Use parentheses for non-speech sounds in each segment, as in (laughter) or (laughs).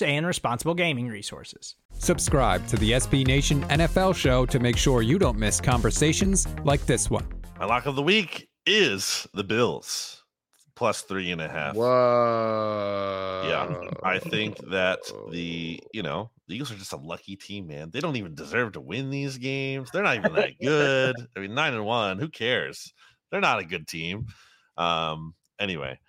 and responsible gaming resources. Subscribe to the SB Nation NFL show to make sure you don't miss conversations like this one. My lock of the week is the Bills plus three and a half. Whoa. Yeah, I think that the you know the Eagles are just a lucky team, man. They don't even deserve to win these games. They're not even that good. (laughs) I mean, nine and one. Who cares? They're not a good team. Um. Anyway,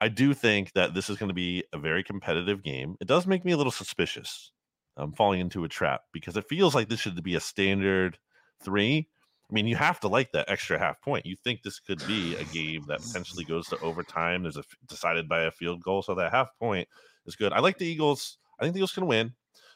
I do think that this is going to be a very competitive game. It does make me a little suspicious. I'm falling into a trap because it feels like this should be a standard three. I mean, you have to like that extra half point. You think this could be a game that potentially goes to overtime. There's a decided by a field goal, so that half point is good. I like the Eagles. I think the Eagles can win,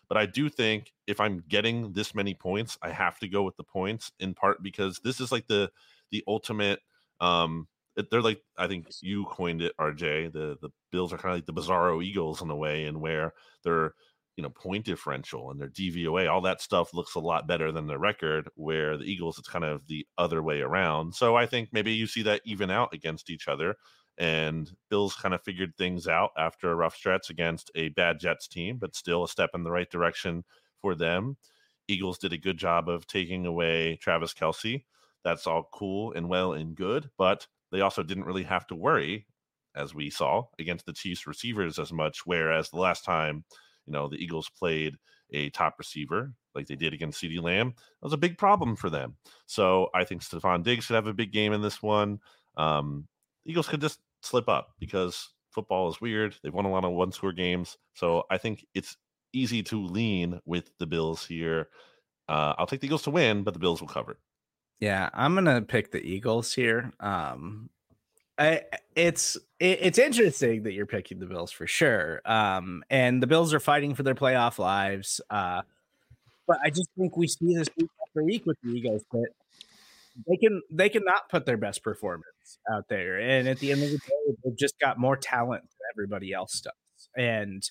but I do think if I'm getting this many points, I have to go with the points in part because this is like the the ultimate. Um, they're like I think you coined it, RJ. The the Bills are kind of like the Bizarro Eagles in a way, and where they're you know point differential and their DVOA, all that stuff looks a lot better than their record. Where the Eagles, it's kind of the other way around. So I think maybe you see that even out against each other. And Bills kind of figured things out after a rough stretch against a bad Jets team, but still a step in the right direction for them. Eagles did a good job of taking away Travis Kelce. That's all cool and well and good, but they also didn't really have to worry, as we saw, against the Chiefs receivers as much. Whereas the last time, you know, the Eagles played a top receiver like they did against CeeDee Lamb, that was a big problem for them. So I think Stefon Diggs should have a big game in this one. Um, Eagles could just slip up because football is weird. They've won a lot of one score games. So I think it's easy to lean with the Bills here. Uh, I'll take the Eagles to win, but the Bills will cover. Yeah, I'm gonna pick the Eagles here. Um, I, it's it, it's interesting that you're picking the Bills for sure. Um, and the Bills are fighting for their playoff lives. Uh, but I just think we see this week after week with the Eagles that they can they cannot put their best performance out there. And at the end of the day, they've just got more talent than everybody else does. And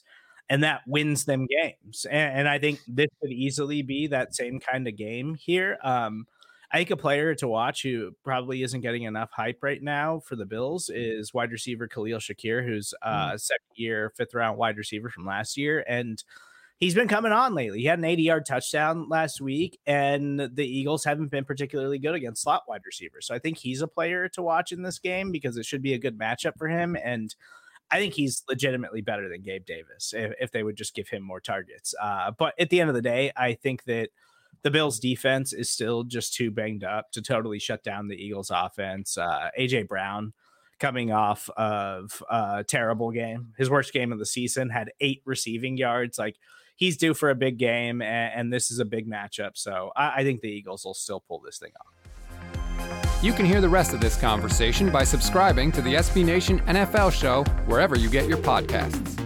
and that wins them games. And, and I think this could easily be that same kind of game here. Um, I think a player to watch who probably isn't getting enough hype right now for the Bills is wide receiver Khalil Shakir, who's uh, second year, fifth round wide receiver from last year. And he's been coming on lately. He had an 80 yard touchdown last week, and the Eagles haven't been particularly good against slot wide receivers. So I think he's a player to watch in this game because it should be a good matchup for him. And I think he's legitimately better than Gabe Davis if, if they would just give him more targets. Uh, but at the end of the day, I think that the Bills' defense is still just too banged up to totally shut down the Eagles' offense. Uh, AJ Brown coming off of a terrible game, his worst game of the season, had eight receiving yards. Like he's due for a big game, and, and this is a big matchup. So I, I think the Eagles will still pull this thing off. You can hear the rest of this conversation by subscribing to the SB Nation NFL show wherever you get your podcasts.